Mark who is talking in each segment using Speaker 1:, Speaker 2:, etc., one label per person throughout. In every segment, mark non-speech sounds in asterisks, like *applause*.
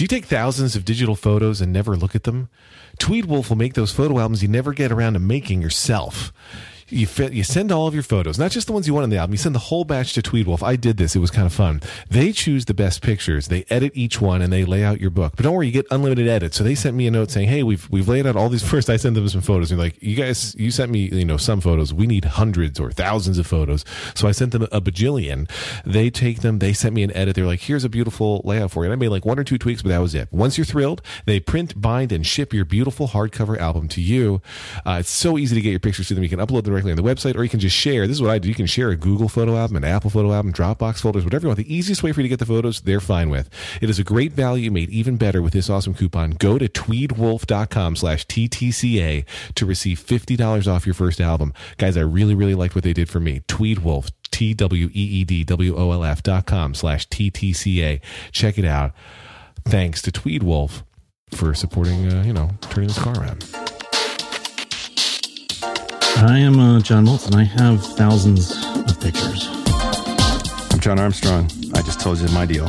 Speaker 1: Do you take thousands of digital photos and never look at them? Tweedwolf will make those photo albums you never get around to making yourself you fit, you send all of your photos, not just the ones you want on the album. You send the whole batch to Tweedwolf. I did this; it was kind of fun. They choose the best pictures, they edit each one, and they lay out your book. But don't worry, you get unlimited edits. So they sent me a note saying, "Hey, we've we've laid out all these." *laughs* First, I sent them some photos. You're like, you guys, you sent me, you know, some photos. We need hundreds or thousands of photos. So I sent them a bajillion. They take them. They sent me an edit. They're like, "Here's a beautiful layout for you." And I made like one or two tweaks, but that was it. Once you're thrilled, they print, bind, and ship your beautiful hardcover album to you. Uh, it's so easy to get your pictures to them. You can upload them directly on the website, or you can just share. This is what I do. You can share a Google photo album, an Apple photo album, Dropbox folders, whatever you want. The easiest way for you to get the photos, they're fine with. It is a great value made even better with this awesome coupon. Go to tweedwolf.com slash TTCA to receive $50 off your first album. Guys, I really, really liked what they did for me. Tweedwolf, T W E E D W O L F dot com slash TTCA. Check it out. Thanks to Tweedwolf for supporting, uh, you know, turning this car around.
Speaker 2: I am uh, John Moltz. I have thousands of pictures.
Speaker 3: I'm Jon Armstrong. I just told you my deal.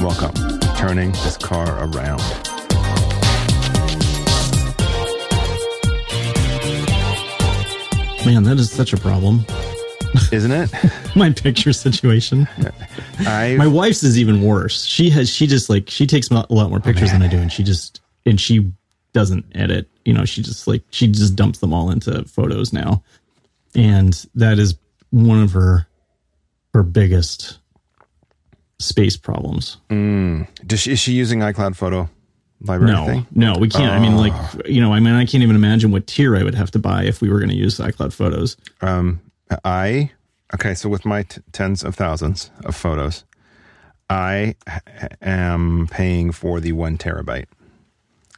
Speaker 3: Welcome. Turning this car around.
Speaker 2: Man, that is such a problem. *laughs*
Speaker 3: Isn't it?
Speaker 2: my picture situation. *laughs*
Speaker 3: I
Speaker 2: my wife's is even worse. She has she just like she takes a lot more pictures oh, than I do, and she just and she doesn't edit. You know, she just like she just dumps them all into photos now, and that is one of her her biggest space problems.
Speaker 3: Mm. Does she, is she using iCloud Photo Library?
Speaker 2: No,
Speaker 3: thing?
Speaker 2: no, we can't. I mean, like you know, I mean, I can't even imagine what tier I would have to buy if we were going to use iCloud Photos.
Speaker 3: Um, I okay, so with my t- tens of thousands of photos, I am paying for the one terabyte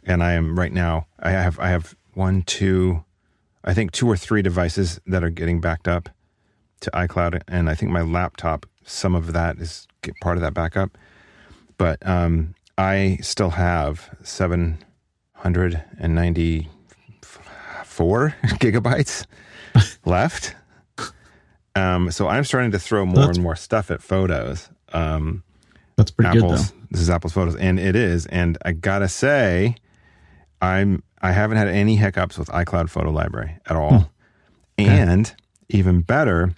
Speaker 3: and I am right now. I have I have one, two, I think two or three devices that are getting backed up to iCloud, and I think my laptop. Some of that is part of that backup, but um, I still have seven hundred and ninety four *laughs* gigabytes *laughs* left. Um, so I'm starting to throw more that's, and more stuff at photos. Um,
Speaker 2: that's pretty
Speaker 3: Apple's,
Speaker 2: good, though.
Speaker 3: This is Apple's photos, and it is. And I gotta say, I'm I haven't had any hiccups with iCloud Photo Library at all. Hmm. And even better,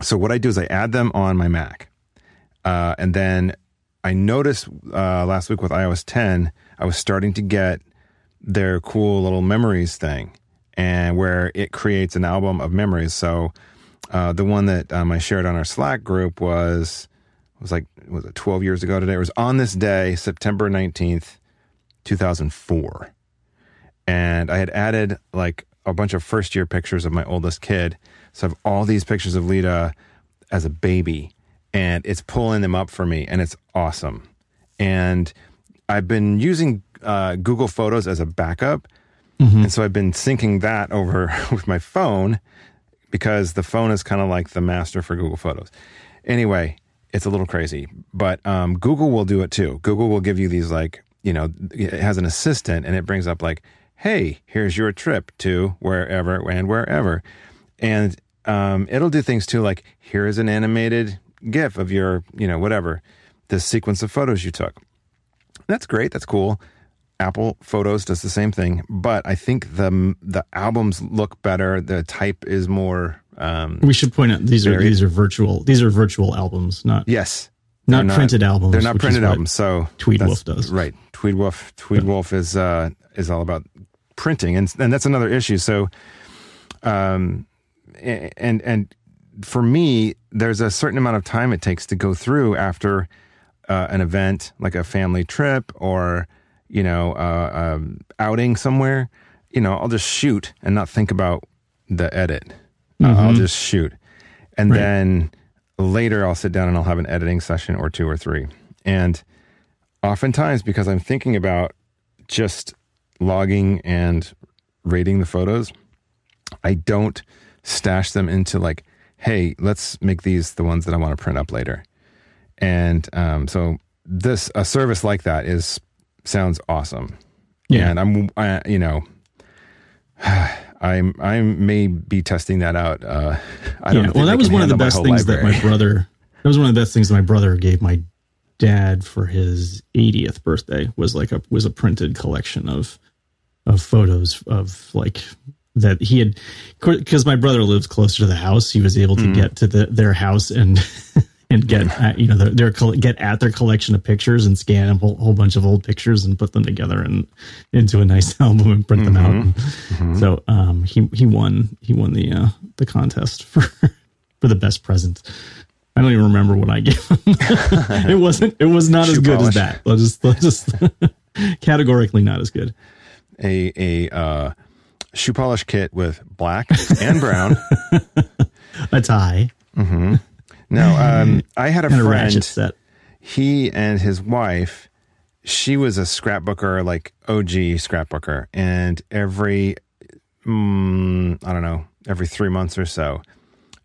Speaker 3: so what I do is I add them on my Mac, uh, and then I noticed uh, last week with iOS 10, I was starting to get their cool little memories thing, and where it creates an album of memories. So uh, the one that um, I shared on our Slack group was was like was it 12 years ago today? It was on this day, September 19th, 2004 and I had added like a bunch of first year pictures of my oldest kid. So I have all these pictures of Leta as a baby, and it's pulling them up for me, and it's awesome. And I've been using uh, Google Photos as a backup, mm-hmm. and so I've been syncing that over *laughs* with my phone because the phone is kind of like the master for Google Photos. Anyway, it's a little crazy, but um, Google will do it too. Google will give you these like you know it has an assistant, and it brings up like hey, here's your trip to wherever and wherever. And um, it'll do things too, like here is an animated GIF of your, you know, whatever, the sequence of photos you took. That's great. That's cool. Apple Photos does the same thing, but I think the the albums look better. The type is more. Um,
Speaker 2: we should point out these are these are virtual. These are virtual albums, not
Speaker 3: yes,
Speaker 2: not, not printed albums.
Speaker 3: They're not printed albums. So
Speaker 2: Tweedwolf does
Speaker 3: right. Tweedwolf Tweedwolf is uh, is all about printing, and and that's another issue. So, um, and and for me, there's a certain amount of time it takes to go through after uh, an event like a family trip or you know uh, um, outing somewhere. You know, I'll just shoot and not think about the edit. Mm-hmm. Uh, I'll just shoot, and right. then later I'll sit down and I'll have an editing session or two or three. And oftentimes, because I'm thinking about just logging and rating the photos, I don't stash them into like, hey, let's make these the ones that I want to print up later. And um, so this a service like that is sounds awesome. Yeah, and I'm I, you know. *sighs* I'm I may be testing that out. Uh, *laughs* I don't.
Speaker 2: Yeah, well, that was one of the best things library. that my brother. That was one of the best things that my brother gave my dad for his 80th birthday was like a was a printed collection of of photos of like that he had because my brother lives closer to the house he was able to get to the, their house and *laughs* and get uh, you know their, their get at their collection of pictures and scan a whole, whole bunch of old pictures and put them together and into a nice *laughs* album and print them out so um he he won he won the uh the contest for *laughs* for the best present I don't even remember what I gave him. it wasn't. It was not as good
Speaker 3: polish.
Speaker 2: as that. Let's just, let's just categorically not as good.
Speaker 3: A a uh, shoe polish kit with black and brown. *laughs*
Speaker 2: A tie
Speaker 3: no, um, I had a
Speaker 2: a
Speaker 3: friend.
Speaker 2: set.
Speaker 3: he and his wife she was a scrapbooker like og scrapbooker and every mm, i don't know every three months or so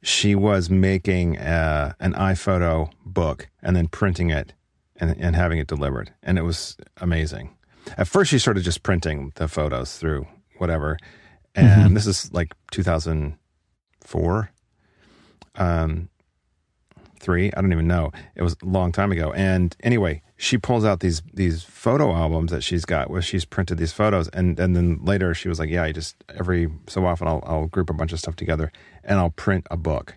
Speaker 3: she was making uh, an iphoto book and then printing it and, and having it delivered and it was amazing at first she started just printing the photos through whatever and this is like 2004 um three. I don't even know. It was a long time ago. And anyway, she pulls out these these photo albums that she's got where she's printed these photos. And and then later she was like, Yeah, I just every so often I'll I'll group a bunch of stuff together and I'll print a book.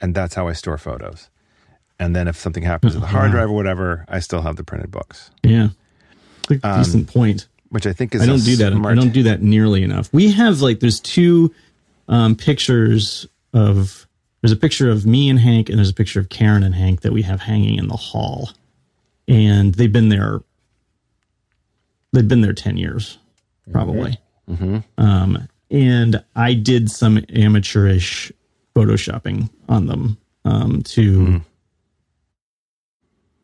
Speaker 3: And that's how I store photos. And then if something happens to the hard drive or whatever, I still have the printed books.
Speaker 2: Yeah, A decent point.
Speaker 3: Which I think is
Speaker 2: I don't do that. I don't do that nearly enough. We have like there's two um, pictures of there's a picture of me and Hank and there's a picture of Karen and Hank that we have hanging in the hall, and they've been there. They've been there ten years, probably. Um, and I did some amateurish photoshopping on them um, to.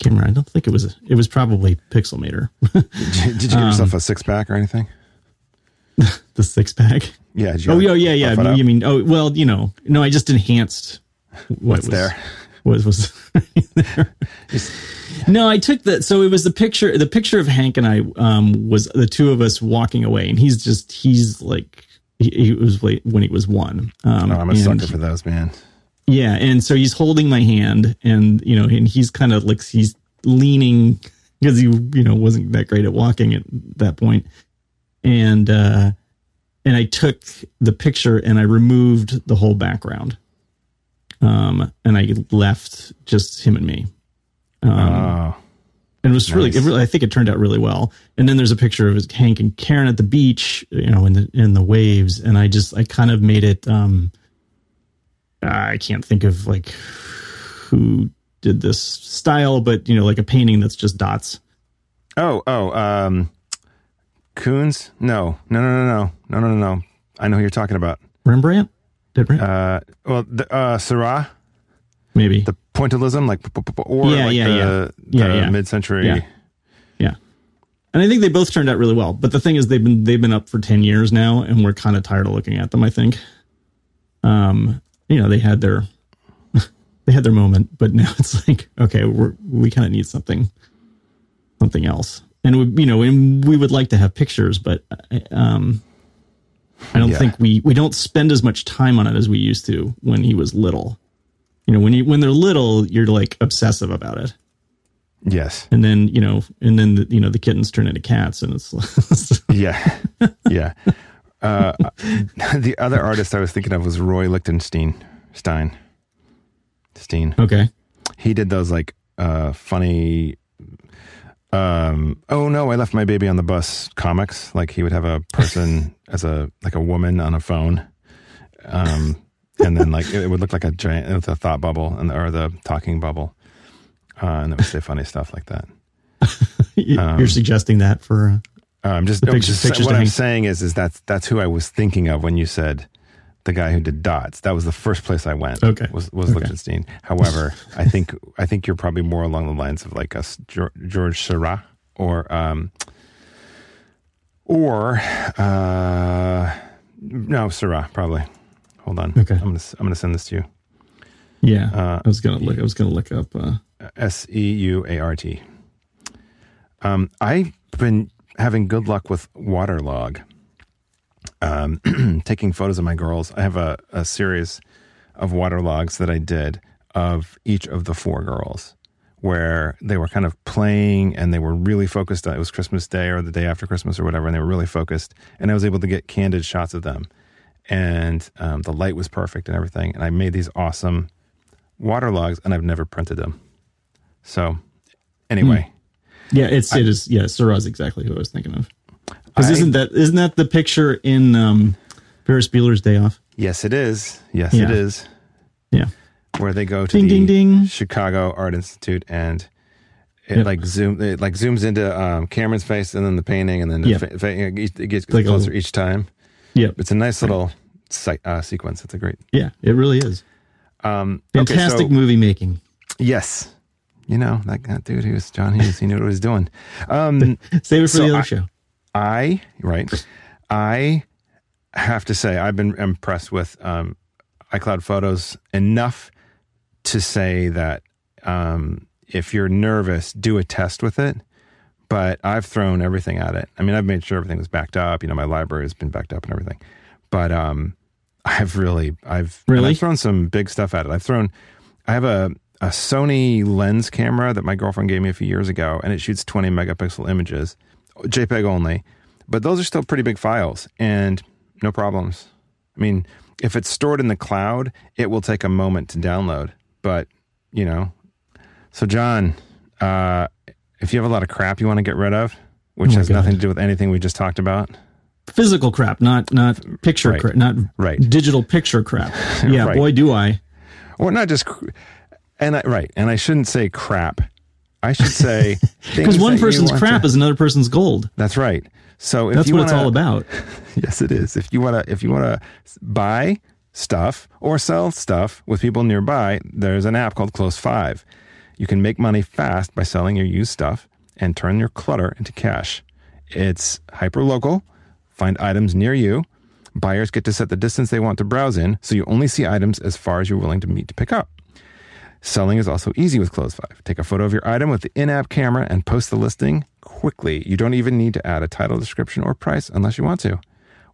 Speaker 2: Camera. I don't think it was. It was probably Pixelmator,
Speaker 3: Did you give *laughs*
Speaker 2: Um,
Speaker 3: yourself a six pack or anything? *laughs*
Speaker 2: the six pack.
Speaker 3: Yeah. did you
Speaker 2: Oh yeah, yeah, yeah.
Speaker 3: puff?
Speaker 2: You mean oh well, you know, no, I just enhanced what
Speaker 3: What's
Speaker 2: was
Speaker 3: there?
Speaker 2: Was was *laughs* there. No, I took the so it was the picture. The picture of Hank and I um, was the two of us walking away, and he's just he's like he, he was late when he was one. Um,
Speaker 3: Oh, I'm a sucker for those, man.
Speaker 2: Yeah, and so he's holding my hand, and you know, and he's kind of like he's leaning because he you know wasn't that great at walking at that point, and uh, and I took the picture and I removed the whole background, um, and I left just him and me. Um,
Speaker 3: Oh.
Speaker 2: and it was really, it really, I think it turned out really well. And then there's a picture of Hank and Karen at the beach, you know, in the in the waves, and I just, I kind of made it. um I can't think of like who did this style, but you know, like a painting that's just dots.
Speaker 3: Oh, oh, um, Koons? No, no, no, no, no, no, no, no, no. I know who you're talking about.
Speaker 2: Rembrandt, did Rem-
Speaker 3: Uh, well, the, uh,
Speaker 2: maybe.
Speaker 3: the pointillism, like, or
Speaker 2: Yeah,
Speaker 3: like
Speaker 2: yeah,
Speaker 3: the,
Speaker 2: yeah.
Speaker 3: the
Speaker 2: Yeah, yeah.
Speaker 3: mid-century.
Speaker 2: Yeah. Yeah. And I think they both turned out really well. But the thing is they've been they've been up for 10 years now and we're kind of tired of looking at them, I think. Um, you know, they had their *laughs* they had their moment, but now *laughs* it's like, okay, we're we kind of need something something else. And we, you know, and we would like to have pictures, but um I don't
Speaker 3: Yeah.
Speaker 2: think we we don't spend as much time on it as we used to when he was little. You know, when you when they're little, you're like obsessive about it
Speaker 3: Yes.
Speaker 2: and then you know and then the, you know the kittens turn into cats and it's *laughs*
Speaker 3: Yeah. yeah. Uh, the other artist I was thinking of was Roy Lichtenstein. Stein. Steen.
Speaker 2: okay
Speaker 3: He did those like uh, funny. Um, oh no, I left my baby on the bus comics. Like he would have a person *laughs* as a like a woman on a phone, um, and then like it would look like a giant with a thought bubble and or the talking bubble, uh, and it would say funny stuff like that. *laughs*
Speaker 2: you're suggesting that for
Speaker 3: Uh, I'm just,
Speaker 2: pictures-
Speaker 3: just what I'm saying is is that's that's who I was thinking of when you said the guy who did dots. That was the first place I went.
Speaker 2: Okay.
Speaker 3: was was
Speaker 2: Okay.
Speaker 3: Lichtenstein. However, I think I think you're probably more along the lines of like a George Seurat or um or uh no Seurat probably. Hold on.
Speaker 2: Okay.
Speaker 3: I'm gonna I'm gonna send this to you.
Speaker 2: yeah
Speaker 3: Uh,
Speaker 2: i was gonna look i was gonna look up uh
Speaker 3: S E U A R T. Um, I've been having good luck with Waterlogue. Um, *clears throat* taking photos of my girls. I have a, a series of Waterlogues that I did of each of the four girls, where they were kind of playing and they were really focused on it was Christmas Day or the day after Christmas or whatever, and they were really focused. And I was able to get candid shots of them, and um, the light was perfect and everything. And I made these awesome Waterlogues, and I've never printed them. So, anyway,
Speaker 2: Yeah, it's it is. Yeah, Seurat is exactly who I was thinking of. Because isn't that isn't that the picture in um, Ferris Bueller's Day Off?
Speaker 3: yes, it is. Yes, it
Speaker 2: Yeah.
Speaker 3: is.
Speaker 2: Yeah.
Speaker 3: Where they go to
Speaker 2: Ding,
Speaker 3: the
Speaker 2: ding, ding.
Speaker 3: Chicago Art Institute and. It
Speaker 2: Yep.
Speaker 3: like zoom, it like zooms into um, Cameron's face and then the painting, and then the
Speaker 2: Yep.
Speaker 3: fa- fa- it gets
Speaker 2: Like
Speaker 3: closer each time.
Speaker 2: Yep.
Speaker 3: It's a nice little se- uh, sequence. It's a great.
Speaker 2: Yeah, it really is.
Speaker 3: Um, okay,
Speaker 2: Fantastic
Speaker 3: so-
Speaker 2: movie making.
Speaker 3: yes, you know that, that dude. He was John Hughes. He knew what he was doing. Um, *laughs*
Speaker 2: Save it for
Speaker 3: So
Speaker 2: the other
Speaker 3: I-
Speaker 2: show.
Speaker 3: I right. I have to say I've been impressed with um, iCloud Photos enough to say that um, if you're nervous, do a test with it. But I've thrown everything at it. I mean, I've made sure everything was backed up. You know, my library has been backed up and everything. But um, I've really, I've
Speaker 2: Really?
Speaker 3: I've thrown some big stuff at it. I've thrown. I have a a Sony lens camera that my girlfriend gave me a few years ago, and it shoots 20 megapixel images, JPEG only. But those are still pretty big files and no problems. I mean, if it's stored in the cloud, it will take a moment to download. But, you know, so John, uh, if you have a lot of crap you want to get rid of, which
Speaker 2: Oh
Speaker 3: has nothing to do with anything we just talked about,
Speaker 2: Physical crap, not not picture
Speaker 3: Right.
Speaker 2: crap, not
Speaker 3: Right.
Speaker 2: digital picture crap. *laughs* Yeah,
Speaker 3: Right.
Speaker 2: boy, do I.
Speaker 3: or not just, cr- and I, right, and I shouldn't say crap. I should say *laughs*
Speaker 2: Because one person's crap is another person's gold.
Speaker 3: That's right. So if
Speaker 2: That's
Speaker 3: you
Speaker 2: what it's
Speaker 3: wanna-
Speaker 2: all about. *laughs*
Speaker 3: Yes, it is. If you want to, if you want to buy stuff or sell stuff with people nearby, there's an app called Close Five. You can make money fast by selling your used stuff and turn your clutter into cash. It's hyper local. Find items near you. Buyers get to set the distance they want to browse in, so you only see items as far as you're willing to meet to pick up. Selling is also easy with Close Five. Take a photo of your item with the in app camera and post the listing quickly. You don't even need to add a title, description, or price unless you want to.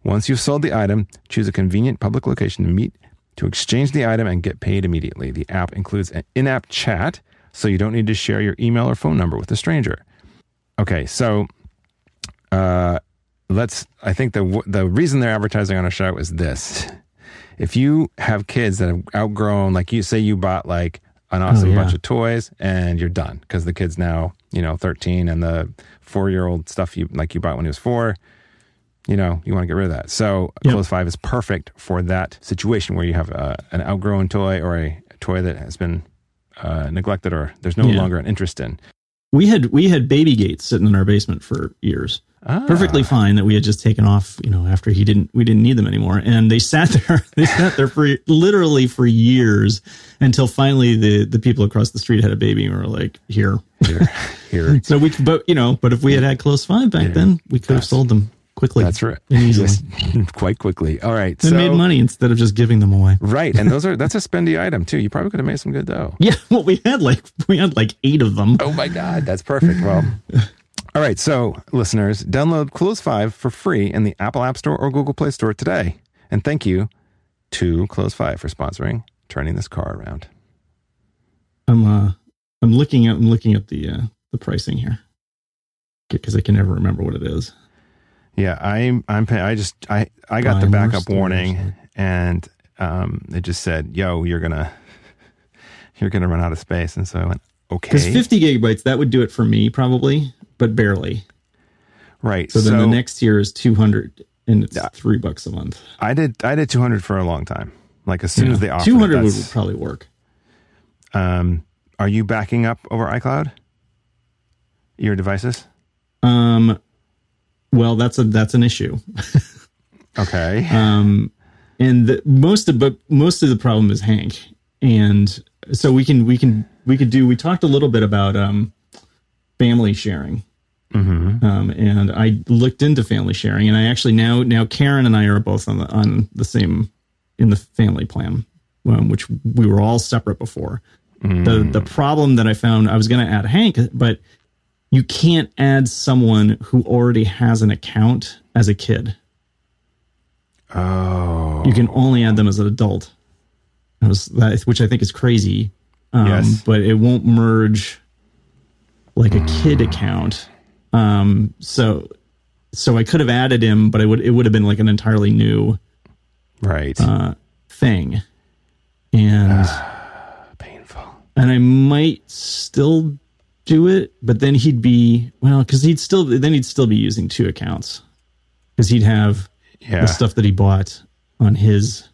Speaker 3: Once you've sold the item, choose a convenient public location to meet to exchange the item and get paid immediately. The app includes an in app chat, so you don't need to share your email or phone number with a stranger. Okay, so uh, let's. I think the the reason they're advertising on a show is this: if you have kids that have outgrown, like you say, you bought like an awesome
Speaker 2: yeah.
Speaker 3: bunch of toys and you're done because the kid's now you know 13 and the four year old stuff you like you bought when he was four you know you want to get rid of that so
Speaker 2: Yep.
Speaker 3: close five is perfect for that situation where you have a, an outgrown toy or a, toy that has been uh, neglected or there's no
Speaker 2: Yeah.
Speaker 3: longer an interest in
Speaker 2: We had we had baby gates sitting in our basement for years.
Speaker 3: Ah.
Speaker 2: Perfectly fine that we had just taken off, you know, after he didn't we didn't need them anymore. And they sat *laughs* there they sat there for literally for years until finally the the people across the street had a baby and were like, here.
Speaker 3: here here *laughs*
Speaker 2: So we but you know, but if we had had close five back then, we could have sold them quickly.
Speaker 3: that's right
Speaker 2: easily.
Speaker 3: Yes. *laughs* quite quickly all right
Speaker 2: And
Speaker 3: so
Speaker 2: made money instead of just giving them away.
Speaker 3: right and those are that's a spendy item too you probably could have made some good dough
Speaker 2: Yeah, well we had like we had like eight of them.
Speaker 3: Oh my God, that's perfect. Well, all right. So, listeners, download Close Five for free in the Apple App Store or Google Play Store today. And thank you to Close Five for sponsoring turning this car around.
Speaker 2: I'm uh I'm looking at I'm looking at the uh the pricing here. Because I can never remember what it is.
Speaker 3: Yeah, I'm. I'm. pay- I just. I. I got the backup warning, and um, it just said, "Yo, you're gonna, *laughs* you're gonna run out of space." And so I went, "Okay."
Speaker 2: Because
Speaker 3: "Okay,
Speaker 2: 50 gigabytes, that would do it for me probably, but barely.
Speaker 3: right."
Speaker 2: So then the next tier is 200 and it's
Speaker 3: Yeah.
Speaker 2: three bucks a month.
Speaker 3: I did. I did 200 for a long time. Like as soon as they offered,
Speaker 2: 200
Speaker 3: it,
Speaker 2: would probably work.
Speaker 3: Um, are you backing up over iCloud? Your devices?
Speaker 2: Um, well, that's a that's an issue. *laughs*
Speaker 3: Okay.
Speaker 2: Um, and the, most of but most of the problem is Hank, and so we can we can we could do. We talked a little bit about um, family sharing.
Speaker 3: Mm-hmm.
Speaker 2: um, and I looked into family sharing, and I actually now now Karen and I are both on the on the same in the family plan, um, which we were all separate before. The the problem that I found, I was going to add Hank, but you can't add someone who already has an account as a kid.
Speaker 3: Oh.
Speaker 2: You can only add them as an adult. That was that, which I think is crazy. Um,
Speaker 3: Yes.
Speaker 2: But it won't merge like a kid account. Um, so so I could have added him, but it would it would have been like an entirely new
Speaker 3: Right.
Speaker 2: uh, thing, and
Speaker 3: Painful.
Speaker 2: and I might still do it, but then he'd be well because he'd still then he'd still be using two accounts because he'd have
Speaker 3: Yeah.
Speaker 2: the stuff that he bought on his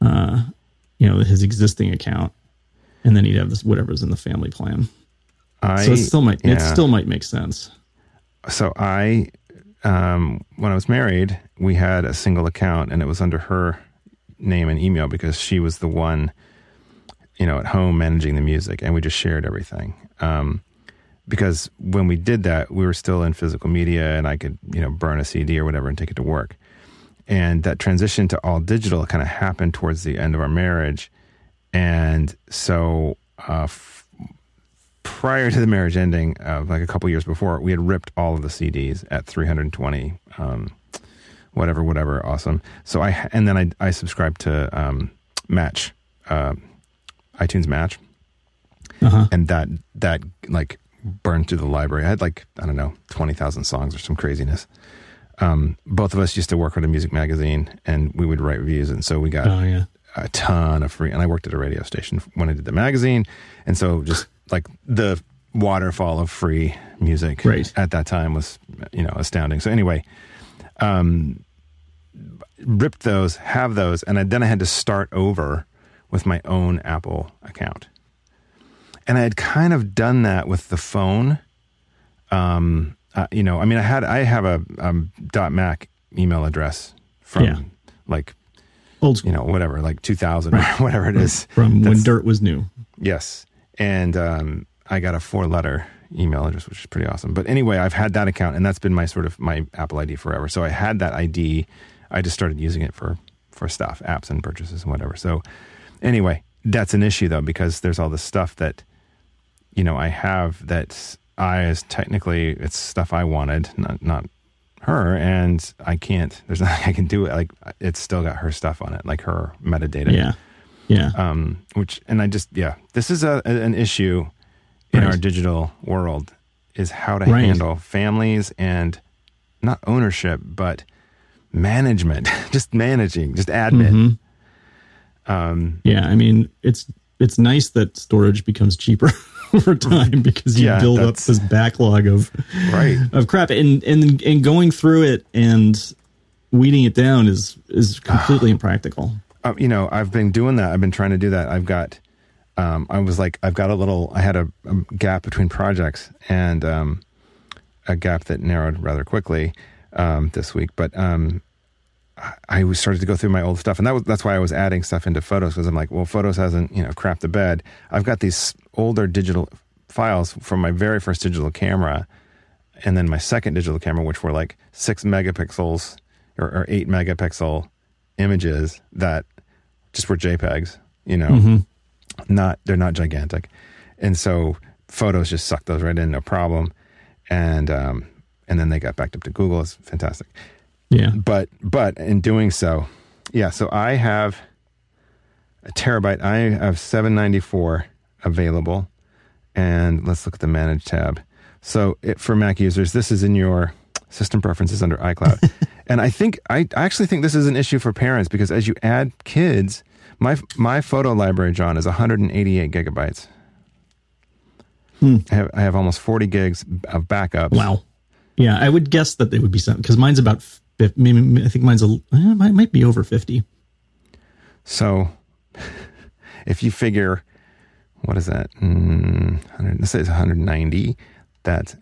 Speaker 2: uh you know his existing account and then he'd have this whatever's in the family plan
Speaker 3: I,
Speaker 2: so it still might it still might make sense
Speaker 3: so I, um, when I was married, we had a single account, and it was under her name and email because she was the one, you know, at home managing the music, and we just shared everything. Um, because when we did that, we were still in physical media, and I could, you know, burn a CD or whatever and take it to work. And that transition to all digital kind of happened towards the end of our marriage, and so. Uh, prior to the marriage ending, uh, like a couple years before, we had ripped all of the CDs at 320, um, whatever, whatever, awesome. So I and then I I subscribed to um, Match, uh, iTunes Match,
Speaker 2: uh-huh
Speaker 3: and that that like burned through the library. I had like I don't know twenty thousand songs or some craziness. Um, both of us used to work at a music magazine, and we would write reviews, and so we got
Speaker 2: oh yeah
Speaker 3: a ton of free and I worked at a radio station when I did the magazine and so just like the waterfall of free music
Speaker 2: Right.
Speaker 3: at that time was you know astounding so anyway um ripped those have those and I, then I had to start over with my own Apple account and I had kind of done that with the phone um uh, you know I mean I had I have a um, .mac email address from
Speaker 2: Yeah.
Speaker 3: like
Speaker 2: old school
Speaker 3: you know, whatever, like 2000 or *laughs* whatever it is.
Speaker 2: from when dirt was new
Speaker 3: Yes. And um, I got a four letter email address, which is pretty awesome. But anyway, I've had that account and that's been my sort of my Apple ID forever. So I had that ID. I just started using it for, for stuff, apps and purchases and whatever. So anyway, that's an issue though, because there's all this stuff that, you know, I have that I is technically it's stuff I wanted, not, not her. And I can't, there's *laughs* nothing I can do. it. Like it's still got her stuff on it, like her metadata
Speaker 2: yeah yeah
Speaker 3: um, which and I just yeah, this is a, an issue in
Speaker 2: Right.
Speaker 3: our digital world is how to
Speaker 2: Right.
Speaker 3: handle families and not ownership but management, *laughs* just managing, just admin.
Speaker 2: Mhm.
Speaker 3: Um,
Speaker 2: yeah i mean it's it's nice that storage becomes cheaper *laughs* over time *laughs* because you
Speaker 3: Yeah,
Speaker 2: build up this backlog of
Speaker 3: right.
Speaker 2: of crap and and and going through it and weeding it down is is completely impractical
Speaker 3: uh, you know, I've been doing that. I've been trying to do that. I've got, um, I was like, I've got a little, I had a, a gap between projects and um, a gap that narrowed rather quickly um, this week. But um, I, started to go through my old stuff, and that was that's why I was adding stuff into Photos because I'm like, well, Photos hasn't you know crapped the bed. I've got these older digital files from my very first digital camera, and then my second digital camera, which were like six megapixels or, or eight megapixel images that just were JPEGs, you know, not they're not gigantic, and so photos just sucked those right in, no problem, and um, and then they got backed up to Google. It's fantastic,
Speaker 2: yeah
Speaker 3: but but in doing so, yeah. So I have a terabyte. I have seven ninety four available, and let's look at the manage tab. So it, for Mac users, this is in your system preferences under iCloud. *laughs* and I think I actually think this is an issue for parents because as you add kids, my my photo library, John, is 188 gigabytes. I have I have almost 40 gigs of backups.
Speaker 2: wow yeah i would guess that they would be something because mine's about 50, maybe i think mine's a eh, might, might be over 50
Speaker 3: So *laughs* if you figure, what is that? Mm, 100, let's say it's 190. That's,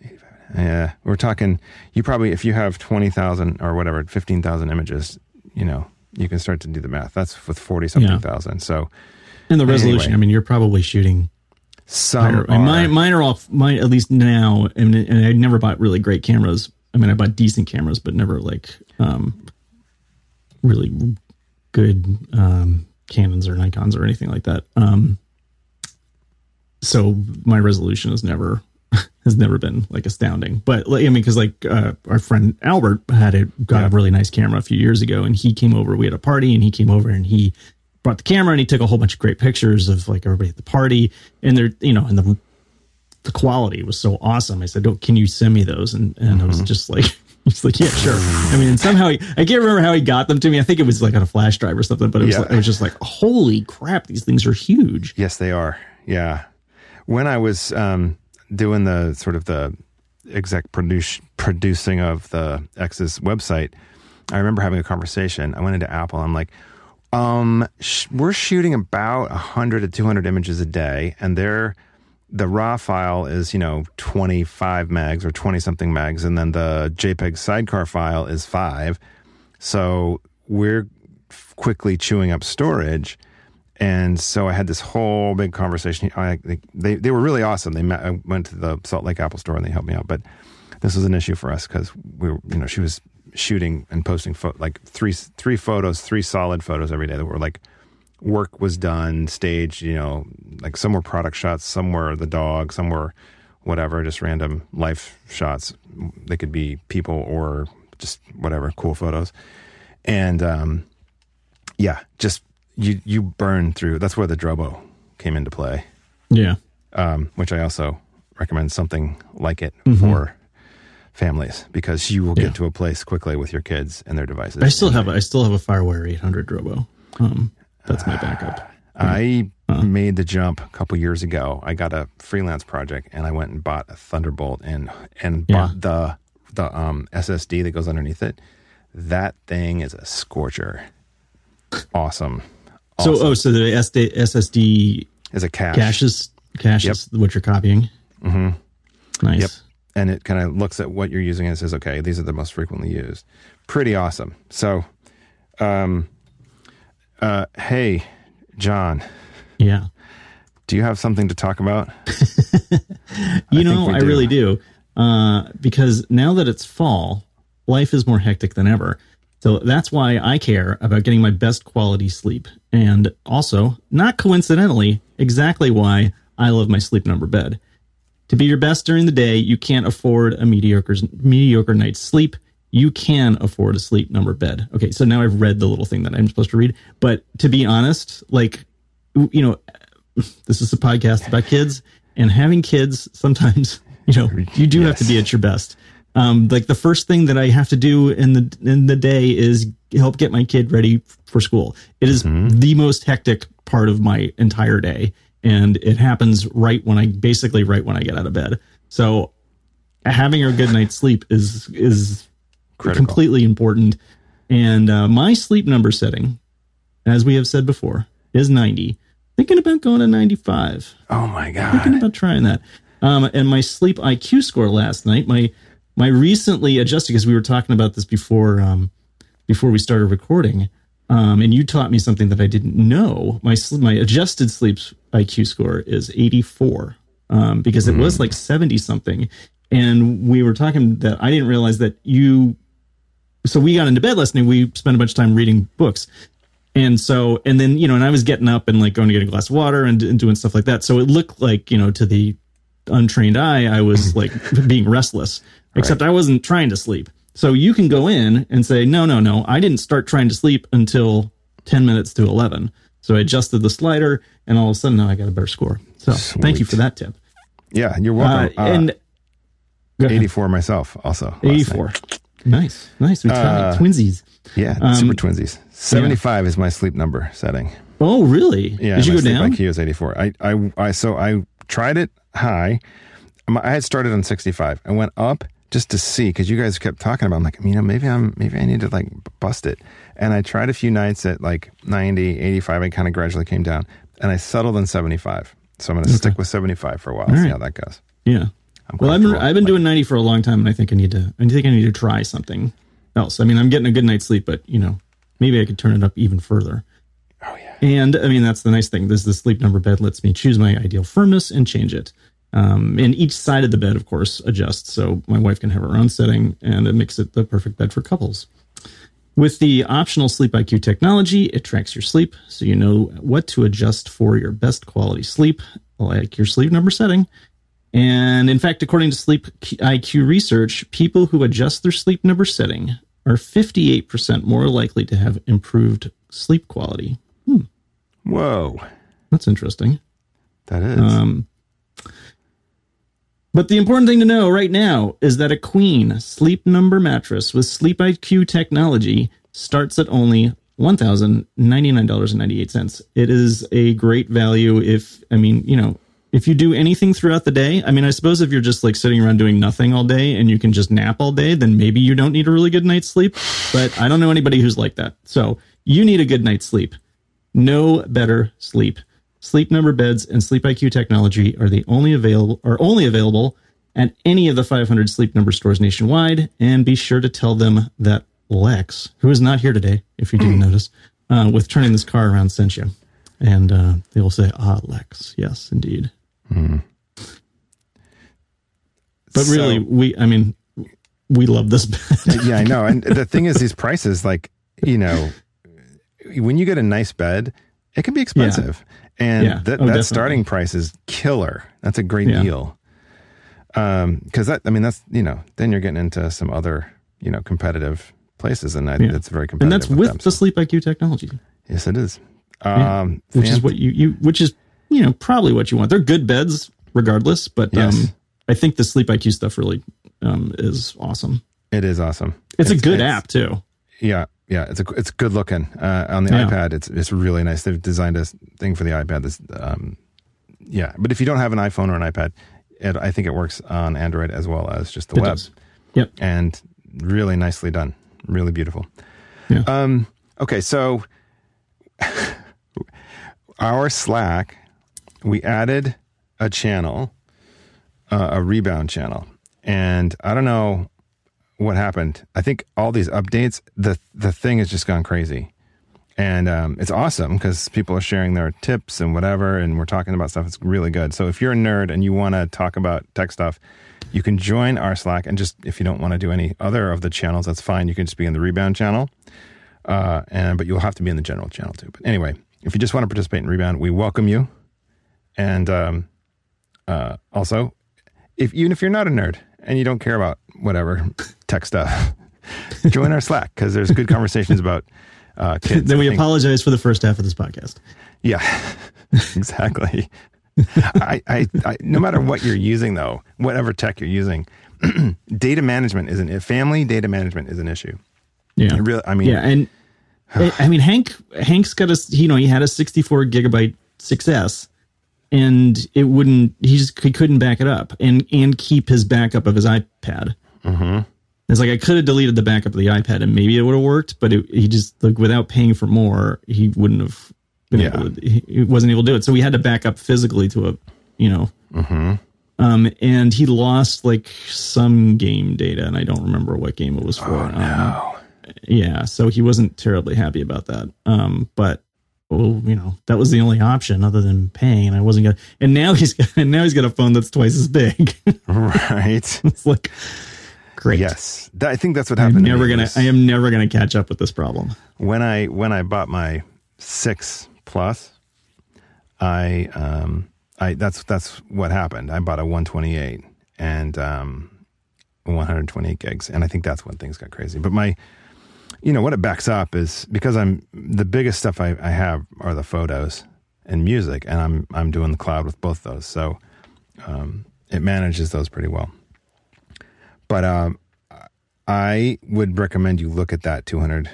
Speaker 3: yeah, we're talking, you probably, if you have 20,000 or whatever, 15,000 images, you know, you can start to do the math. That's with 40 something
Speaker 2: Yeah.
Speaker 3: thousand. So
Speaker 2: and the resolution
Speaker 3: Anyway.
Speaker 2: i mean you're probably shooting
Speaker 3: some
Speaker 2: higher.
Speaker 3: are,
Speaker 2: mine, mine are all mine at least now and, and i never bought really great cameras i mean i bought decent cameras but never like um really good um canons or nikons or anything like that um so my resolution is never has never been like astounding but i mean because like uh, our friend albert had a got a really nice camera a few years ago and he came over we had a party and he came over and he brought the camera and he took a whole bunch of great pictures of like everybody at the party and they're you know and the the quality was so awesome. I said, "Oh, can you send me those?" And and mm-hmm. I was just like. *laughs* He's like, yeah, sure. I mean, somehow he, I can't remember how he got them to me. I think it was like on a flash drive or something, but it was, yeah. like, it was just like, holy crap, these things are huge.
Speaker 3: Yes, they are. Yeah. When I was um, doing the sort of the exec produce, producing of the X's website, I remember having a conversation. I went into Apple. I'm like, um, sh- we're shooting about 100 to 200 images a day, and they're the raw file is you know 25 megs or 20 something megs, and then the JPEG sidecar file is five. So we're quickly chewing up storage. And so I had this whole big conversation. I, they, they were really awesome. They met, I went to the Salt Lake Apple store and they helped me out. But this was an issue for us because we were, you know, she was shooting and posting fo- like three three photos, three solid photos every day that were like work was done, staged. You know, like some were product shots, some were the dog, some were whatever, just random life shots. They could be people or just whatever, cool photos. And um, yeah, just you you burn through. That's where the Drobo came into play.
Speaker 2: Yeah,
Speaker 3: um, which I also recommend something like it mm-hmm. for families because you will get yeah. to a place quickly with your kids and their devices.
Speaker 2: I still have I still have a FireWire 800 Drobo. Um, that's my backup. Uh,
Speaker 3: I uh, made the jump a couple years ago. I got a freelance project and I went and bought a Thunderbolt and and yeah. bought the the um, SSD that goes underneath it. That thing is a scorcher. Awesome.
Speaker 2: Awesome. So oh, so the SD, SSD
Speaker 3: is a cache.
Speaker 2: Caches caches yep. what you're copying.
Speaker 3: Mm-hmm.
Speaker 2: Nice. Yep
Speaker 3: and it kind of looks at what you're using and says, okay, these are the most frequently used. Pretty awesome. So, um, uh, hey, John.
Speaker 2: Yeah.
Speaker 3: Do you have something to talk about? *laughs*
Speaker 2: you I know, I really do. Uh, because now that it's fall, life is more hectic than ever. So that's why I care about getting my best quality sleep. And also, not coincidentally, exactly why I love my sleep number bed. To be your best during the day, you can't afford a mediocre mediocre night's sleep. You can afford a sleep number bed. Okay, so now I've read the little thing that I'm supposed to read. But to be honest, like you know, *laughs* this is a podcast about kids, and having kids sometimes, *laughs* you know, you do yes. have to be at your best. Um, like the first thing that I have to do in the in the day is help get my kid ready for school. It is mm-hmm. the most hectic part of my entire day and it happens right when I basically right when I get out of bed. So having a good night's sleep is is Critical. completely important. And uh, my sleep number setting, as we have said before, is 90. Thinking about going to 95.
Speaker 3: Oh my god!
Speaker 2: Thinking about trying that. Um, and my sleep IQ score last night, my my recently adjusted because we were talking about this before um, before we started recording. Um, and you taught me something that I didn't know. My my adjusted sleep IQ score is 84 um, because it mm. was hmm. like 70 something. And we were talking that I didn't realize that you. So we got into bed last night. We spent a bunch of time reading books. And so, and then, you know, and I was getting up and like going to get a glass of water and, and doing stuff like that. So it looked like, you know, to the untrained eye, I was *laughs* like being restless, except right. I wasn't trying to sleep. So you can go in and say, no, no, no, I didn't start trying to sleep until 10 minutes to 11. So I adjusted the slider and all of a sudden now I got a better score. So Sweet. thank you for that tip.
Speaker 3: Yeah, you're welcome.
Speaker 2: Uh, and
Speaker 3: uh, 84 myself also.
Speaker 2: 84. Nice. Nice. We uh, twinsies.
Speaker 3: Yeah, um, super twinsies. 75 yeah. is my sleep number setting.
Speaker 2: Oh, really?
Speaker 3: Yeah.
Speaker 2: Did you go
Speaker 3: down? IQ is 84. I, I, I, so I tried it high. I had started on 65. I went up just to see because you guys kept talking about. I'm like, you know, maybe I'm maybe I need to like bust it. And I tried a few nights at like 90, 85. I kind of gradually came down, and I settled on 75. So I'm going to okay. stick with 75 for a while. All see right. how that goes.
Speaker 2: Yeah. well, I've been I've been doing 90 for a long time, and I think I need to. I think I need to try something else. I mean, I'm getting a good night's sleep, but you know, maybe I could turn it up even further. And I mean, that's the nice thing. This the sleep number bed lets me choose my ideal firmness and change it. Um, and each side of the bed, of course, adjusts so my wife can have her own setting, and it makes it the perfect bed for couples. With the optional Sleep IQ technology, it tracks your sleep so you know what to adjust for your best quality sleep, like your sleep number setting. And in fact, according to Sleep IQ research, people who adjust their sleep number setting are 58% more likely to have improved sleep quality.
Speaker 3: Whoa.
Speaker 2: That's interesting.
Speaker 3: That is. Um,
Speaker 2: But the important thing to know right now is that a queen sleep number mattress with Sleep IQ technology starts at only $1,099.98. It is a great value if, I mean, you know, if you do anything throughout the day, I mean, I suppose if you're just like sitting around doing nothing all day and you can just nap all day, then maybe you don't need a really good night's sleep. But I don't know anybody who's like that. So you need a good night's sleep. No better sleep. Sleep Number beds and Sleep IQ technology are the only available are only available at any of the 500 Sleep Number stores nationwide. And be sure to tell them that Lex, who is not here today, if you didn't notice, uh, with turning this car around, sent you. And uh, they will say, "Ah, Lex, yes, indeed." But
Speaker 3: So-
Speaker 2: really, we, I mean, we love this bed.
Speaker 3: yeah, I know. And *laughs* the thing is, these prices, like, you know, when you get a nice bed, it can be expensive. And
Speaker 2: Yeah.
Speaker 3: that,
Speaker 2: Oh,
Speaker 3: that
Speaker 2: definitely.
Speaker 3: starting price is killer. That's a great
Speaker 2: Yeah.
Speaker 3: deal. Um, cause that, I mean, that's, you know, then you're getting into some other, you know, competitive places and I,
Speaker 2: Yeah.
Speaker 3: it's very competitive.
Speaker 2: and that's with
Speaker 3: them,
Speaker 2: the
Speaker 3: so-
Speaker 2: Sleep IQ technology.
Speaker 3: yes, it is.
Speaker 2: Yeah.
Speaker 3: Um,
Speaker 2: which is what you, you which is you know probably what you want. They're good beds regardless, but
Speaker 3: Yes.
Speaker 2: um, I think the Sleep IQ stuff really um, is awesome.
Speaker 3: it is awesome.
Speaker 2: It's, a good
Speaker 3: it's-
Speaker 2: app too.
Speaker 3: Yeah, yeah, it's a it's good looking uh, on the
Speaker 2: Yeah.
Speaker 3: iPad. It's it's really nice. They've designed a thing for the iPad. This, um, yeah, but if you don't have an iPhone or an iPad, it, I think it works on Android as well as just the
Speaker 2: It
Speaker 3: web,
Speaker 2: does. Yep.
Speaker 3: and really nicely done. Really beautiful.
Speaker 2: Yeah.
Speaker 3: Um. Okay, so *laughs* our Slack, we added a channel, uh, a rebound channel, and I don't know what happened. I think all these updates, the the thing has just gone crazy, and um, it's awesome because people are sharing their tips and whatever, and we're talking about stuff. It's really good. So if you're a nerd and you want to talk about tech stuff, you can join our Slack. And just if you don't want to do any other of the channels, that's fine. You can just be in the Rebound channel, uh, and but you'll have to be in the general channel too. But anyway, if you just want to participate in Rebound, we welcome you. And um, uh, also, if even if you're not a nerd and you don't care about whatever tech stuff, *laughs* join our Slack because there's good conversations about uh, kids.
Speaker 2: Then we apologize for the first half of this podcast.
Speaker 3: Yeah, *laughs* exactly. I, I, I, no matter what you're using, though, whatever tech you're using, *clears throat* data management is an family data management is an issue.
Speaker 2: Yeah.
Speaker 3: It really, I mean,
Speaker 2: Yeah, and *sighs* I I mean Hank Hank's got a you know he had a 64 gigabyte 6S and it wouldn't he just he couldn't back it up and and keep his backup of his iPad. Mm-hmm. It's like I could have deleted the backup of the iPad and maybe it would have worked, but it, he just like without paying for more, he wouldn't have been
Speaker 3: Yeah.
Speaker 2: able to, he, wasn't able to do it. So we had to back up physically to a you know. Hmm. Um, and he lost like some game data, and I don't remember what game it was for. Oh Um, yeah, so he wasn't terribly happy about that. Um, but well, you know, that was the only option other than paying, and I wasn't gonna. And now he's got, *laughs* and now he's got a phone that's twice as big. *laughs*
Speaker 3: right.
Speaker 2: it's like great.
Speaker 3: Yes, I think that's what
Speaker 2: I'm
Speaker 3: happened. to
Speaker 2: gonna. I am never gonna catch up with this problem.
Speaker 3: when I when I bought my six plus. I um I that's that's what happened. I bought a 128 and um 128 gigs, and I think that's when things got crazy. But my you know what it backs up is because I'm the biggest stuff I, I have are the photos and music, and I'm I'm doing the cloud with both those, so um, it manages those pretty well. But um, I would recommend you look at that 200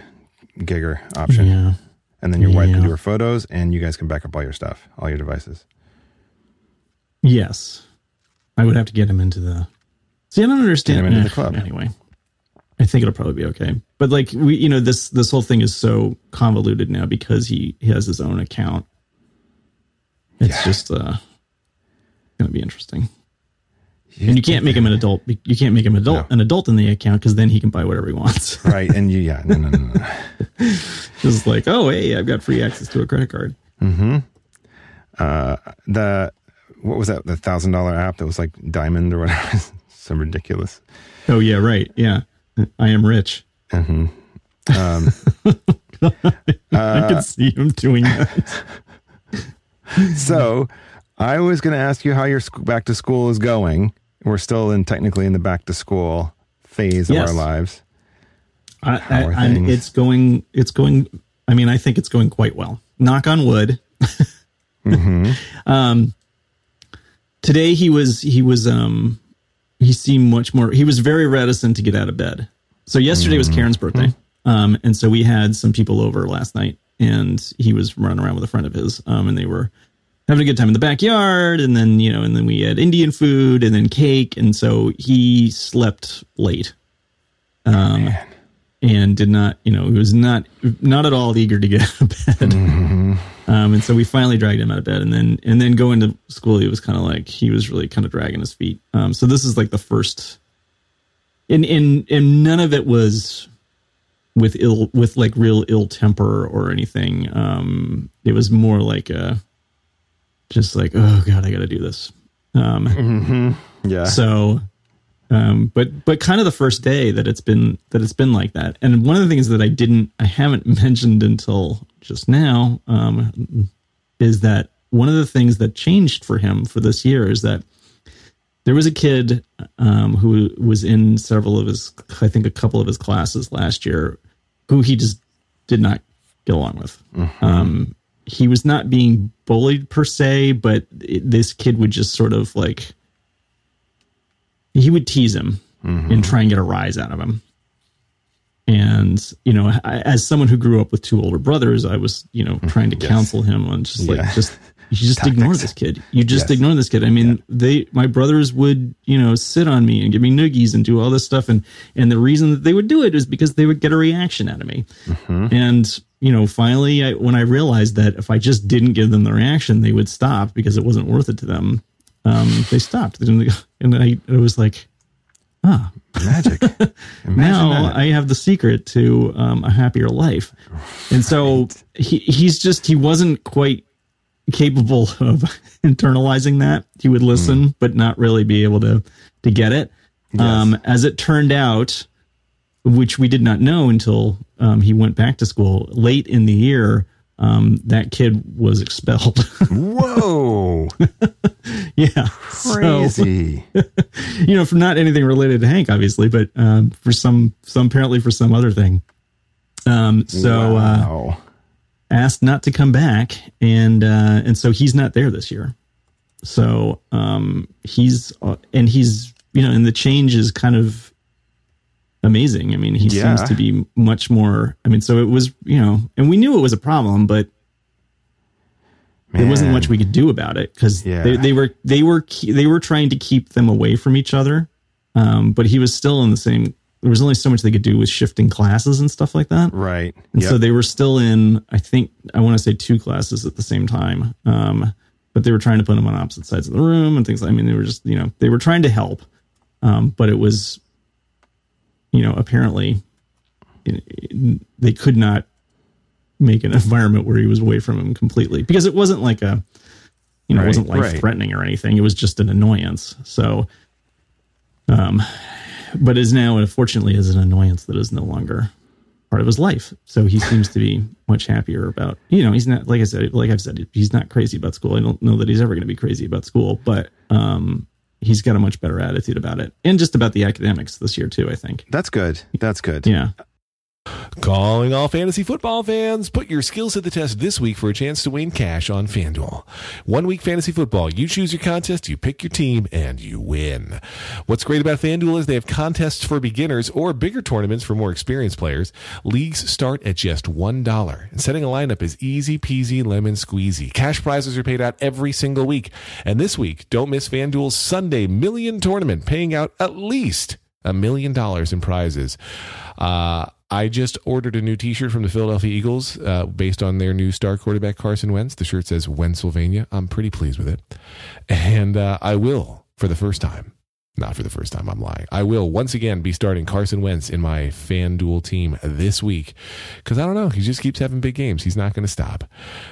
Speaker 3: gigger option,
Speaker 2: Yeah.
Speaker 3: and then your wife can do her photos, and you guys can back up all your stuff, all your devices.
Speaker 2: Yes, I would have to get him into the. See, I don't understand.
Speaker 3: Get him into the
Speaker 2: eh,
Speaker 3: club.
Speaker 2: Anyway, I think it'll probably be okay. But like we, you know, this this whole thing is so convoluted now because he, he has his own account. It's
Speaker 3: Yeah.
Speaker 2: just uh, going to be interesting. And you can't make him an adult. You can't make him adult
Speaker 3: No.
Speaker 2: an adult in the account because then he can buy whatever he wants. *laughs*
Speaker 3: right, and you yeah no no no no. *laughs*
Speaker 2: Just like, oh hey, I've got free access to a credit card.
Speaker 3: uh, the what was that the thousand dollar app that was like diamond or whatever *laughs* so ridiculous
Speaker 2: Oh yeah, right. Yeah, I am rich.
Speaker 3: Mhm um,
Speaker 2: I could see him doing that.
Speaker 3: so i was going to ask you how your back to school is going we're still in technically in the back to school phase of our lives
Speaker 2: I, I, I'm, it's going. It's going. I mean, I think it's going quite well. Knock on wood. *laughs*
Speaker 3: Mm-hmm.
Speaker 2: Um, today he was he was um he seemed much more. He was very reticent to get out of bed. So yesterday was Karen's birthday, um, and so we had some people over last night, and he was running around with a friend of his, um, and they were having a good time in the backyard, and then you know, and then we had Indian food, and then cake, and so he slept late, um, and did not, you know, he was not not at all eager to get *laughs* out of bed. Um, and so we finally dragged him out of bed, and then and then going to school, he was kind of like he was really kind of dragging his feet. Um, so this is like the first, and and and none of it was with ill with like real ill temper or anything. Um, it was more like a just like oh god, I got to do this. Um,
Speaker 3: Yeah.
Speaker 2: so, um, but but kind of the first day that it's been that it's been like that. And one of the things that I didn't I haven't *laughs* mentioned until just now um, is that one of the things that changed for him for this year is that there was a kid um, who was in several of his I think a couple of his classes last year who he just did not get along with. Um, he was not being bullied per se, but it, this kid would just sort of like he would tease him mm-hmm. and try and get a rise out of him. And you know, I, as someone who grew up with two older brothers, I was you know mm-hmm. trying to counsel him on just like
Speaker 3: Yeah.
Speaker 2: just you just *laughs* ignore this kid. You just
Speaker 3: Yes.
Speaker 2: ignore this kid. I mean, they my brothers would you know sit on me and give me noogies and do all this stuff, and and the reason that they would do it is because they would get a reaction out of me. Mm-hmm. And you know, finally, I, when I realized that if I just didn't give them the reaction, they would stop because it wasn't worth it to them. Um, they stopped, and I, I was like, ah,
Speaker 3: Magic. *laughs*
Speaker 2: Now
Speaker 3: that.
Speaker 2: I have the secret to um, a happier life. And so he he's just he wasn't quite capable of *laughs* internalizing that. He would listen, but not really be able to to get it. Um, as it turned out, which we did not know until um, he went back to school late in the year. Um, that kid was expelled. *laughs*
Speaker 3: Whoa. *laughs*
Speaker 2: yeah, So-
Speaker 3: Crazy. *laughs*
Speaker 2: you know, for not anything related to Hank, obviously, but um, for some, some apparently for some other thing. Um, so uh, asked not to come back, and uh, and so he's not there this year. So um, he's uh, and he's you know, and the change is kind of amazing. I mean, he
Speaker 3: Yeah.
Speaker 2: seems to be much more. I mean, so it was you know, and we knew it was a problem, but there wasn't much we could do about it because
Speaker 3: Yeah.
Speaker 2: they, they were they were they were trying to keep them away from each other um, but he was still in the same there was only so much they could do with shifting classes and stuff like that
Speaker 3: Right.
Speaker 2: and
Speaker 3: Yep.
Speaker 2: so they were still in i think i want to say two classes at the same time um, but they were trying to put them on opposite sides of the room and things i mean they were just you know they were trying to help um, but it was you know apparently they could not make an *laughs* environment where he was away from him completely because it wasn't like a you know
Speaker 3: Right,
Speaker 2: it wasn't life
Speaker 3: right.
Speaker 2: threatening or anything. It was just an annoyance. So um but is now unfortunately is an annoyance that is no longer part of his life. So he seems to be *laughs* much happier about you know he's not like i said like i've said he's not crazy about school. I don't know that he's ever going to be crazy about school but um he's got a much better attitude about it and just about the academics this year too i think
Speaker 3: That's good. That's good.
Speaker 2: yeah
Speaker 1: Calling all fantasy football fans, put your skills to the test this week for a chance to win cash on FanDuel. One week fantasy football, you choose your contest, you pick your team, and you win. What's great about FanDuel is they have contests for beginners or bigger tournaments for more experienced players. Leagues start at just $1, and setting a lineup is easy peasy lemon squeezy. Cash prizes are paid out every single week. And this week, don't miss FanDuel's Sunday Million Tournament, paying out at least a million dollars in prizes. Uh, I just ordered a new T-shirt from the Philadelphia Eagles uh, based on their new star quarterback Carson Wentz. The shirt says Pennsylvania. I'm pretty pleased with it, and uh, I will for the first time. Not for the first time, I'm lying. I will once again be starting Carson Wentz in my FanDuel team this week because I don't know. He just keeps having big games. He's not going to stop.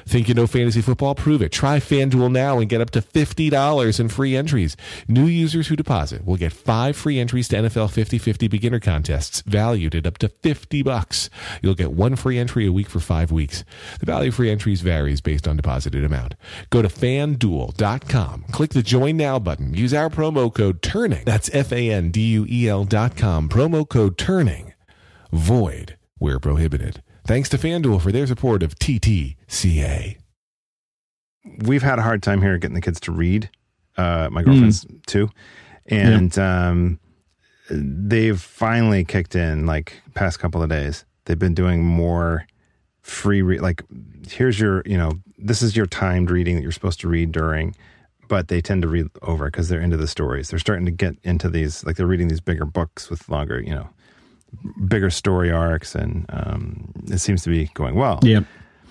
Speaker 1: Think you know fantasy football? Prove it. Try FanDuel now and get up to $50 in free entries. New users who deposit will get five free entries to NFL 50 50 beginner contests valued at up to 50 bucks. You'll get one free entry a week for five weeks. The value of free entries varies based on deposited amount. Go to fanduel.com, click the join now button, use our promo code TURNING. That's F A N D U E L dot com, promo code TURNING. Void where prohibited. Thanks to FanDuel for their support of TTCA.
Speaker 3: we've had a hard time here getting the kids to read. Uh, my girlfriend's too, and um, they've finally kicked in like past couple of days. They've been doing more free re- like here's your you know this is your timed reading that you're supposed to read during but they tend to read over because they're into the stories they're starting to get into these like they're reading these bigger books with longer you know bigger story arcs and um, it seems to be going well
Speaker 2: Yeah.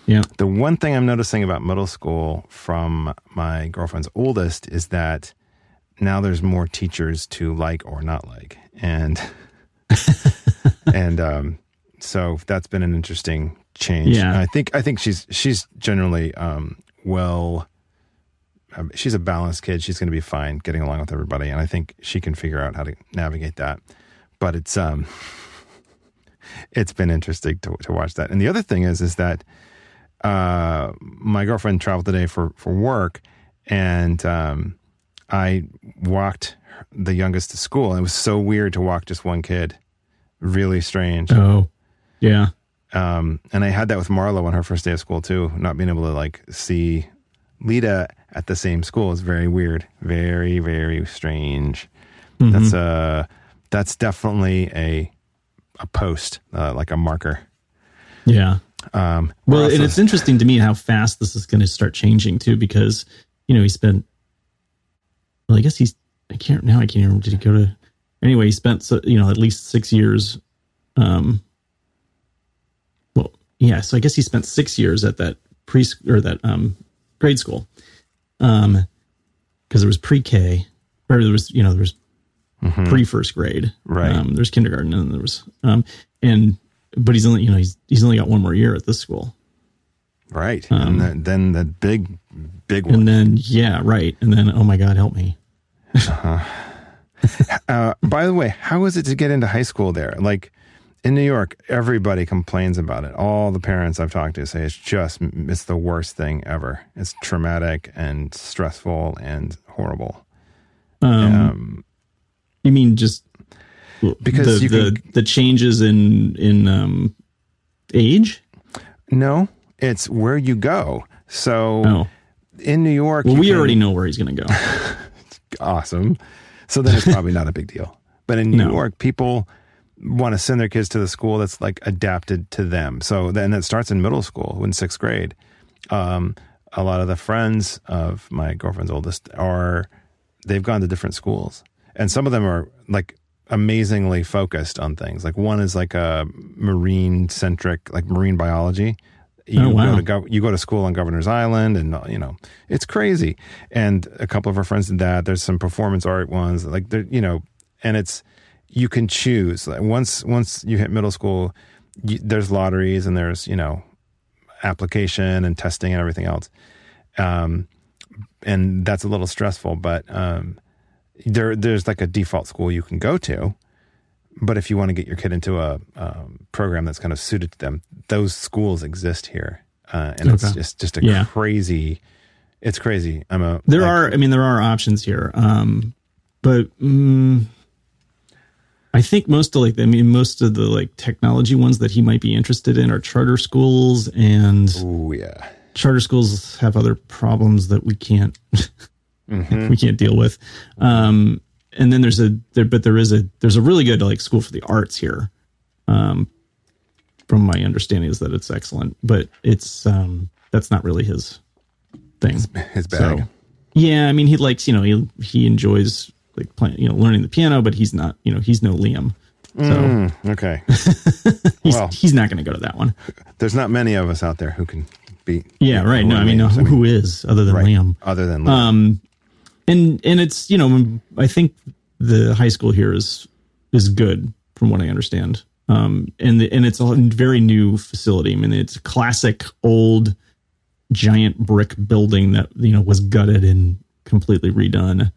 Speaker 2: Yeah.
Speaker 3: the one thing i'm noticing about middle school from my girlfriend's oldest is that now there's more teachers to like or not like and *laughs* and um, so that's been an interesting change
Speaker 2: Yeah.
Speaker 3: i think i think she's she's generally um, well she's a balanced kid she's going to be fine getting along with everybody and i think she can figure out how to navigate that but it's um *laughs* it's been interesting to, to watch that and the other thing is is that uh, my girlfriend traveled today for, for work, and um, I walked the youngest to school. It was so weird to walk just one kid, really strange.
Speaker 2: Oh. Yeah.
Speaker 3: Um, and I had that with Marlo on her first day of school too. Not being able to like see Leta at the same school is very weird, very very strange. That's a that's definitely a a post, uh, like a marker.
Speaker 2: Yeah.
Speaker 3: Um,
Speaker 2: Well, and it's interesting to me how fast this is going to start changing too, because you know he spent. Well, I guess he's. I can't now. I can't remember. Did he go to? Anyway, he spent you know at least six years. Um. Well, yeah. So I guess he spent six years at that pre or that um grade school, um, because there was pre K or there was you know there was pre first grade,
Speaker 3: Right.
Speaker 2: Um, there's kindergarten and there was um and but he's only you know he's he's only got one more year at this school.
Speaker 3: Right. and then, then the big, big one.
Speaker 2: Um, And then yeah, right. And then oh my god, help me. *laughs*
Speaker 3: Uh, by the way, how was it to get into high school there? Like in New York, everybody complains about it. All the parents I've talked to say it's just, it's the worst thing ever. It's traumatic and stressful and horrible.
Speaker 2: Um,
Speaker 3: Um,
Speaker 2: you mean just
Speaker 3: Because
Speaker 2: the
Speaker 3: you
Speaker 2: the,
Speaker 3: can-
Speaker 2: the changes in in um age?
Speaker 3: no, it's where you go. So
Speaker 2: Oh.
Speaker 3: in New York,
Speaker 2: Well, we
Speaker 3: can-
Speaker 2: already know where he's going to go. *laughs*
Speaker 3: awesome. So then it's probably not a big deal. But in New
Speaker 2: No.
Speaker 3: York, people want to send their kids to the school that's like adapted to them. So then that starts in middle school in sixth grade. Um, a lot of the friends of my girlfriend's oldest are they've gone to different schools, and some of them are like amazingly focused on things. Like one is like a marine centric, like marine biology. You
Speaker 2: Oh, wow.
Speaker 3: go to gov- you go to school on Governor's Island, and you know it's crazy. And a couple of our friends did that. There's some performance art ones, like they're you know, and it's you can choose. Like once once you hit middle school, you, there's lotteries and there's you know application and testing and everything else. Um, and that's a little stressful, but um, there there's like a default school you can go to. But if you want to get your kid into a um, program that's kind of suited to them, those schools exist here, uh, and it's
Speaker 2: Okay.
Speaker 3: just just a
Speaker 2: Yeah.
Speaker 3: crazy. It's crazy. I'm a
Speaker 2: There
Speaker 3: like,
Speaker 2: are, I mean, there are options here. Um, but mm, I think most of like, I mean, most of the like technology ones that he might be interested in are charter schools, and
Speaker 3: Oh yeah,
Speaker 2: charter schools have other problems that we can't *laughs*
Speaker 3: Mm-hmm.
Speaker 2: we can't deal with. Um, and then there's a there, but there is a there's a really good like school for the arts here. Um, from my understanding is that it's excellent, but it's um that's not really his thing.
Speaker 3: his bag.
Speaker 2: So, yeah, I mean, he likes, you know, he he enjoys like playing, you know, learning the piano, but he's not, you know, he's no Liam. So
Speaker 3: Mm, okay. *laughs*
Speaker 2: he's,
Speaker 3: well.
Speaker 2: he's not going to go to that one.
Speaker 3: There's not many of us out there who can beat.
Speaker 2: Yeah, right. No, I mean, no,
Speaker 3: names.
Speaker 2: who is other than
Speaker 3: right.
Speaker 2: Liam?
Speaker 3: Other than Liam.
Speaker 2: Um, and and it's you know, I think the high school here is is good from what I understand. Um, and the, and it's a very new facility. I mean, it's a classic old giant brick building that you know was gutted and completely redone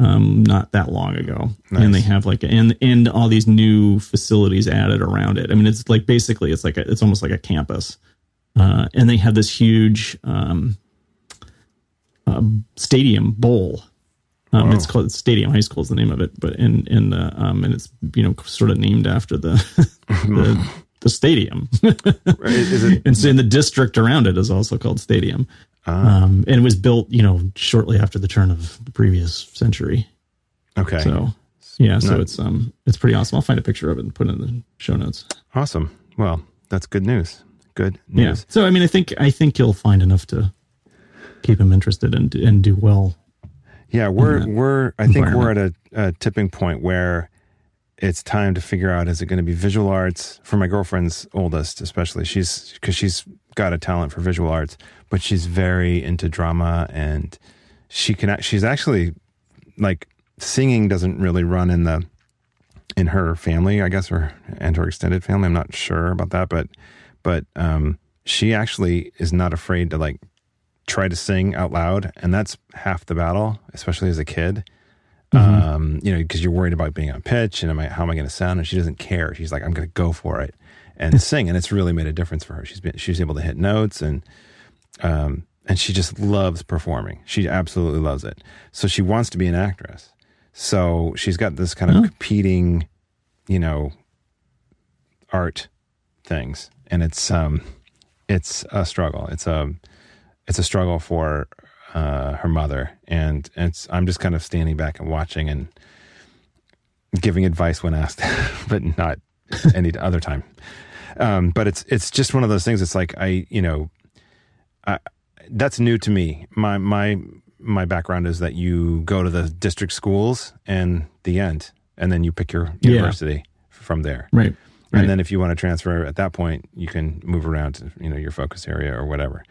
Speaker 2: um not that long ago. And they have like and and all these new facilities added around it. I mean it's like basically it's like a, it's almost like a campus. Uh and they have this huge um uh, stadium bowl. Um, it's called Stadium High School is the name of it, but in in the um, and it's you know sort of named after the *laughs* the, *laughs* the stadium.
Speaker 3: Right, is it *laughs*
Speaker 2: and so in the district around it is also called Stadium.
Speaker 3: Ah.
Speaker 2: Um, and it was built, you know, shortly after the turn of the previous century.
Speaker 3: Okay.
Speaker 2: So yeah, so
Speaker 3: No.
Speaker 2: it's um it's pretty awesome. I'll find a picture of it and put it in the show notes.
Speaker 3: Awesome. Well, that's good news. Good news. Yeah.
Speaker 2: So I mean, I think I think you'll find enough to keep him interested and and do well.
Speaker 3: Yeah, we're we're I think we're at a, a tipping point where it's time to figure out is it going to be visual arts? For my girlfriend's oldest especially she's because she's got a talent for visual arts but she's very into drama and she can she's actually like singing doesn't really run in the in her family I guess or and her extended family I'm not sure about that but but um she actually is not afraid to like try to sing out loud and that's half the battle especially as a kid um you know because you're worried about being on pitch and am I, how am i going to sound? And she doesn't care. She's like i'm going to go for it and *laughs* sing. And it's really made a difference for her. She's been she's able to hit notes and um and she just loves performing. She absolutely loves it. So she wants to be an actress. So she's got this kind of
Speaker 2: Oh.
Speaker 3: competing you know art things. And it's um it's a struggle. It's a it's a struggle for uh, her mother, and it's I'm just kind of standing back and watching and giving advice when asked, *laughs* but not any other time. Um, but it's it's just one of those things. It's like I you know, I, that's new to me. My my my background is that you go to the district schools and the end, and then you pick your
Speaker 2: Yeah.
Speaker 3: university from there.
Speaker 2: Right. Right.
Speaker 3: And then if you want to transfer at that point, you can move around to you know your focus area or whatever.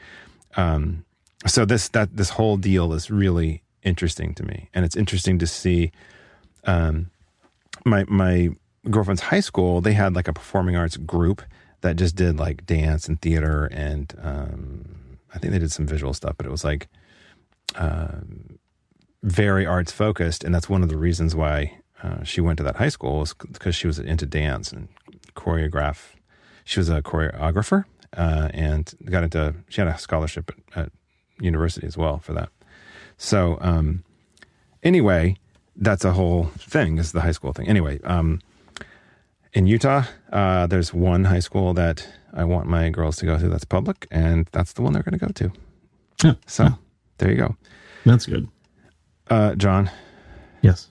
Speaker 3: Um, so this that this whole deal is really interesting to me, and it's interesting to see. Um, my my girlfriend's high school, they had like a performing arts group that just did like dance and theater, and um, I think they did some visual stuff, but it was like um, very arts focused, and that's one of the reasons why uh, she went to that high school was because she was into dance and choreograph. She was a choreographer uh, and got into. She had a scholarship at, at university as well for that. So um, anyway, that's a whole thing. Is the high school thing anyway? Um, in Utah, uh, there's one high school that I want my girls to go to that's public, and that's the one they're going to go to.
Speaker 2: Yeah.
Speaker 3: So
Speaker 2: Yeah.
Speaker 3: there you go,
Speaker 2: That's good.
Speaker 3: uh, Jon.
Speaker 2: Yes.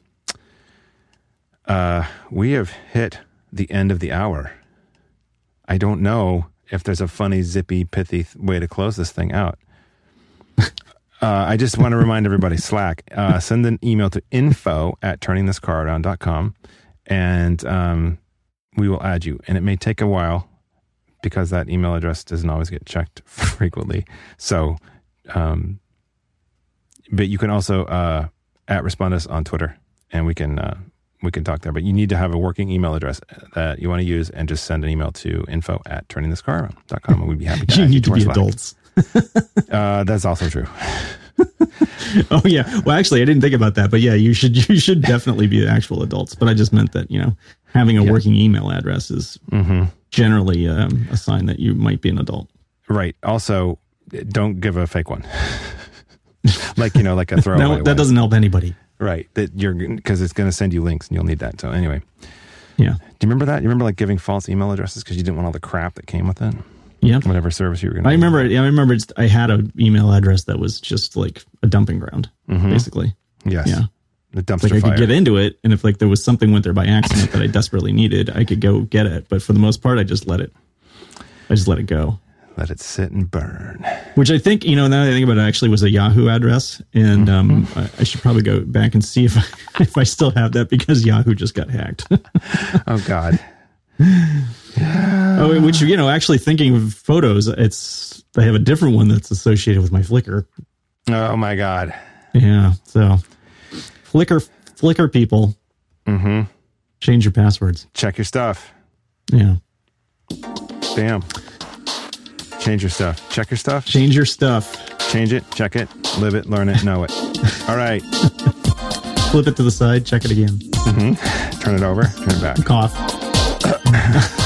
Speaker 3: Uh, we have hit the end of the hour. I don't know if there's a funny, zippy, pithy th- way to close this thing out. Uh, I just want to remind everybody Slack, uh, send an email to info at turningthiscararound.com and um, we will add you. And it may take a while because that email address doesn't always get checked *laughs* frequently. So, um, but you can also uh, at respond us on Twitter and we can uh, we can talk there. But you need to have a working email address that you want to use and just send an email to info at turningthiscararound.com and we'd be happy to *laughs*
Speaker 2: You need to
Speaker 3: our
Speaker 2: be adults. *laughs*
Speaker 3: Uh, that's also true. *laughs*
Speaker 2: Oh yeah. Well, actually, I didn't think about that, but yeah, you should *laughs* you should definitely be actual adults. But I just meant that you know having a
Speaker 3: Yeah.
Speaker 2: working email address is
Speaker 3: hmm
Speaker 2: generally um, a sign that you might be an adult.
Speaker 3: Right. Also, don't give a fake one. like you know, like a throwaway.
Speaker 2: That, that doesn't help anybody.
Speaker 3: Right. That you're because it's going to send you links and you'll need that. So anyway,
Speaker 2: Yeah.
Speaker 3: do you remember that? You remember like giving false email addresses because you didn't want all the crap that came with it,
Speaker 2: Yeah.
Speaker 3: whatever service you were going to.
Speaker 2: I remember. I remember. It's, I had an email address that was just like a dumping ground,
Speaker 3: Mhm.
Speaker 2: basically.
Speaker 3: Yes.
Speaker 2: Yeah.
Speaker 3: The dumpster
Speaker 2: Like I
Speaker 3: fire.
Speaker 2: could get into it, and if like there was something went there by accident that I desperately needed, I could go get it. But for the most part, I just let it. I just let it go.
Speaker 3: Let it sit and burn.
Speaker 2: Which I think you know now that I think about it, actually was a Yahoo address, and um, I, I should probably go back and see if I, *laughs* if I still have that because Yahoo just got hacked. *laughs*
Speaker 3: Oh God. *laughs*
Speaker 2: oh, which you know, actually thinking of photos, it's I have a different one that's associated with my Flickr.
Speaker 3: Oh my God.
Speaker 2: Yeah, so Flickr, Flickr people,
Speaker 3: Mm-hmm.
Speaker 2: change your passwords.
Speaker 3: Check your stuff.
Speaker 2: Yeah,
Speaker 3: Bam. Change your stuff. Check your stuff.
Speaker 2: change your stuff.
Speaker 3: Change it. Check it. Live it. Learn it. Know it. *laughs* All right.
Speaker 2: Flip it to the side. Check it again.
Speaker 3: Turn it over. Turn it back.
Speaker 2: Cough. *laughs*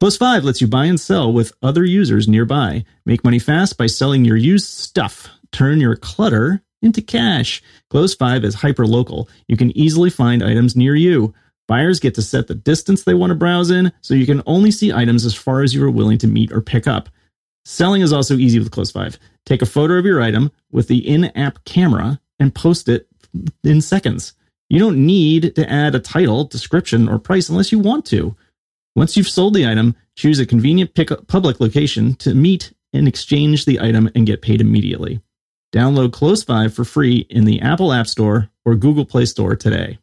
Speaker 2: Close 5 lets you buy and sell with other users nearby. Make money fast by selling your used stuff. Turn your clutter into cash. Close 5 is hyper local. You can easily find items near you. Buyers get to set the distance they want to browse in, so you can only see items as far as you are willing to meet or pick up. Selling is also easy with Close 5. Take a photo of your item with the in app camera and post it in seconds. You don't need to add a title, description, or price unless you want to. Once you've sold the item, choose a convenient public location to meet and exchange the item and get paid immediately. Download Close 5 for free in the Apple App Store or Google Play Store today.